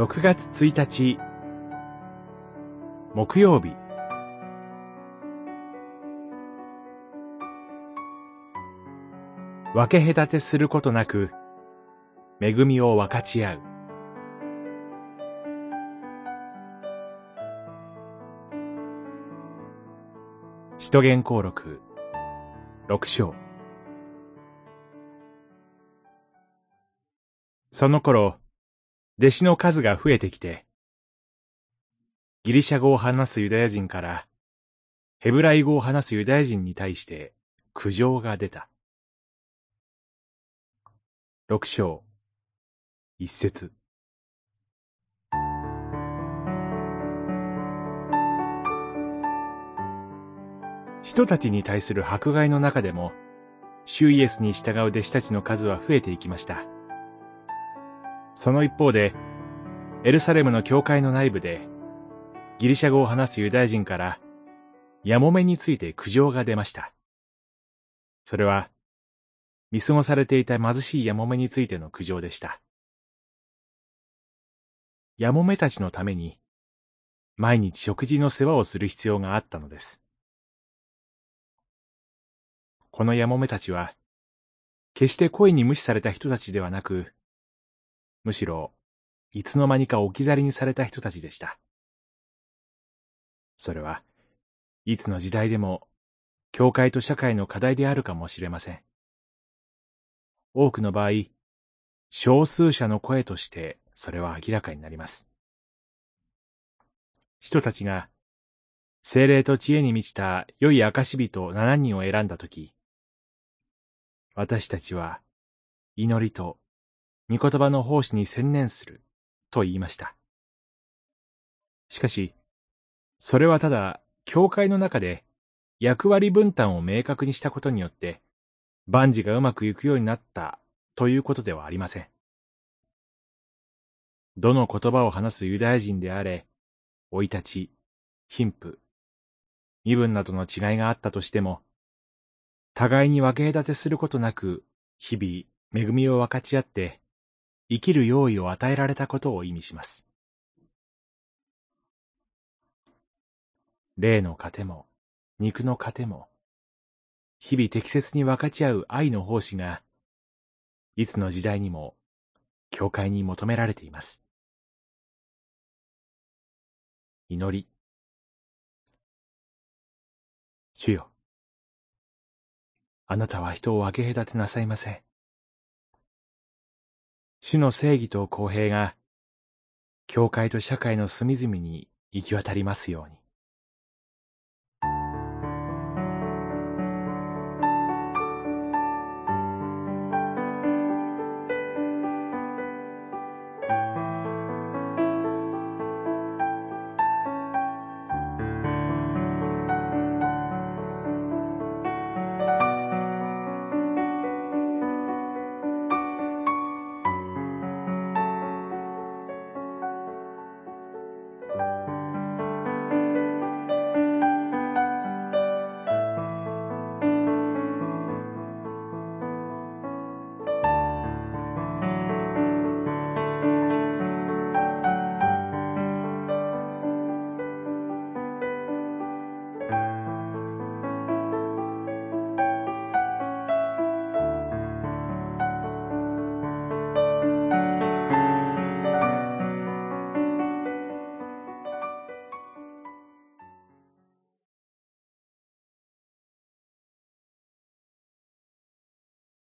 6月1日。木曜日。分け隔てすることなく恵みを分かち合う。使徒言行録。六章。その頃弟子の数が増えてきて、ギリシャ語を話すユダヤ人からヘブライ語を話すユダヤ人に対して苦情が出た。六章、一節。人たちに対する迫害の中でも、主イエスに従う弟子たちの数は増えていきました。その一方で、エルサレムの教会の内部で、ギリシャ語を話すユダヤ人から、やもめについて苦情が出ました。それは、見過ごされていた貧しいやもめについての苦情でした。やもめたちのために、毎日食事の世話をする必要があったのです。このやもめたちは、決して恋に無視された人たちではなく、むしろ、いつの間にか置き去りにされた人たちでした。それは、いつの時代でも、教会と社会の課題であるかもしれません。多くの場合、少数者の声としてそれは明らかになります。人たちが、精霊と知恵に満ちた良い証人7人を選んだとき、私たちは、祈りと御言葉の奉仕に専念すると言いました。しかし、それはただ、教会の中で役割分担を明確にしたことによって、万事がうまくいくようになったということではありません。どの言葉を話すユダヤ人であれ、生い立ち、貧富、身分などの違いがあったとしても、互いに分け隔てすることなく、日々恵みを分かち合って、生きる用意を与えられたことを意味します。霊の糧も、肉の糧も、日々適切に分かち合う愛の奉仕が、いつの時代にも、教会に求められています。祈り。主よ。あなたは人を分け隔てなさいません。主の正義と公平が、教会と社会の隅々に行き渡りますように。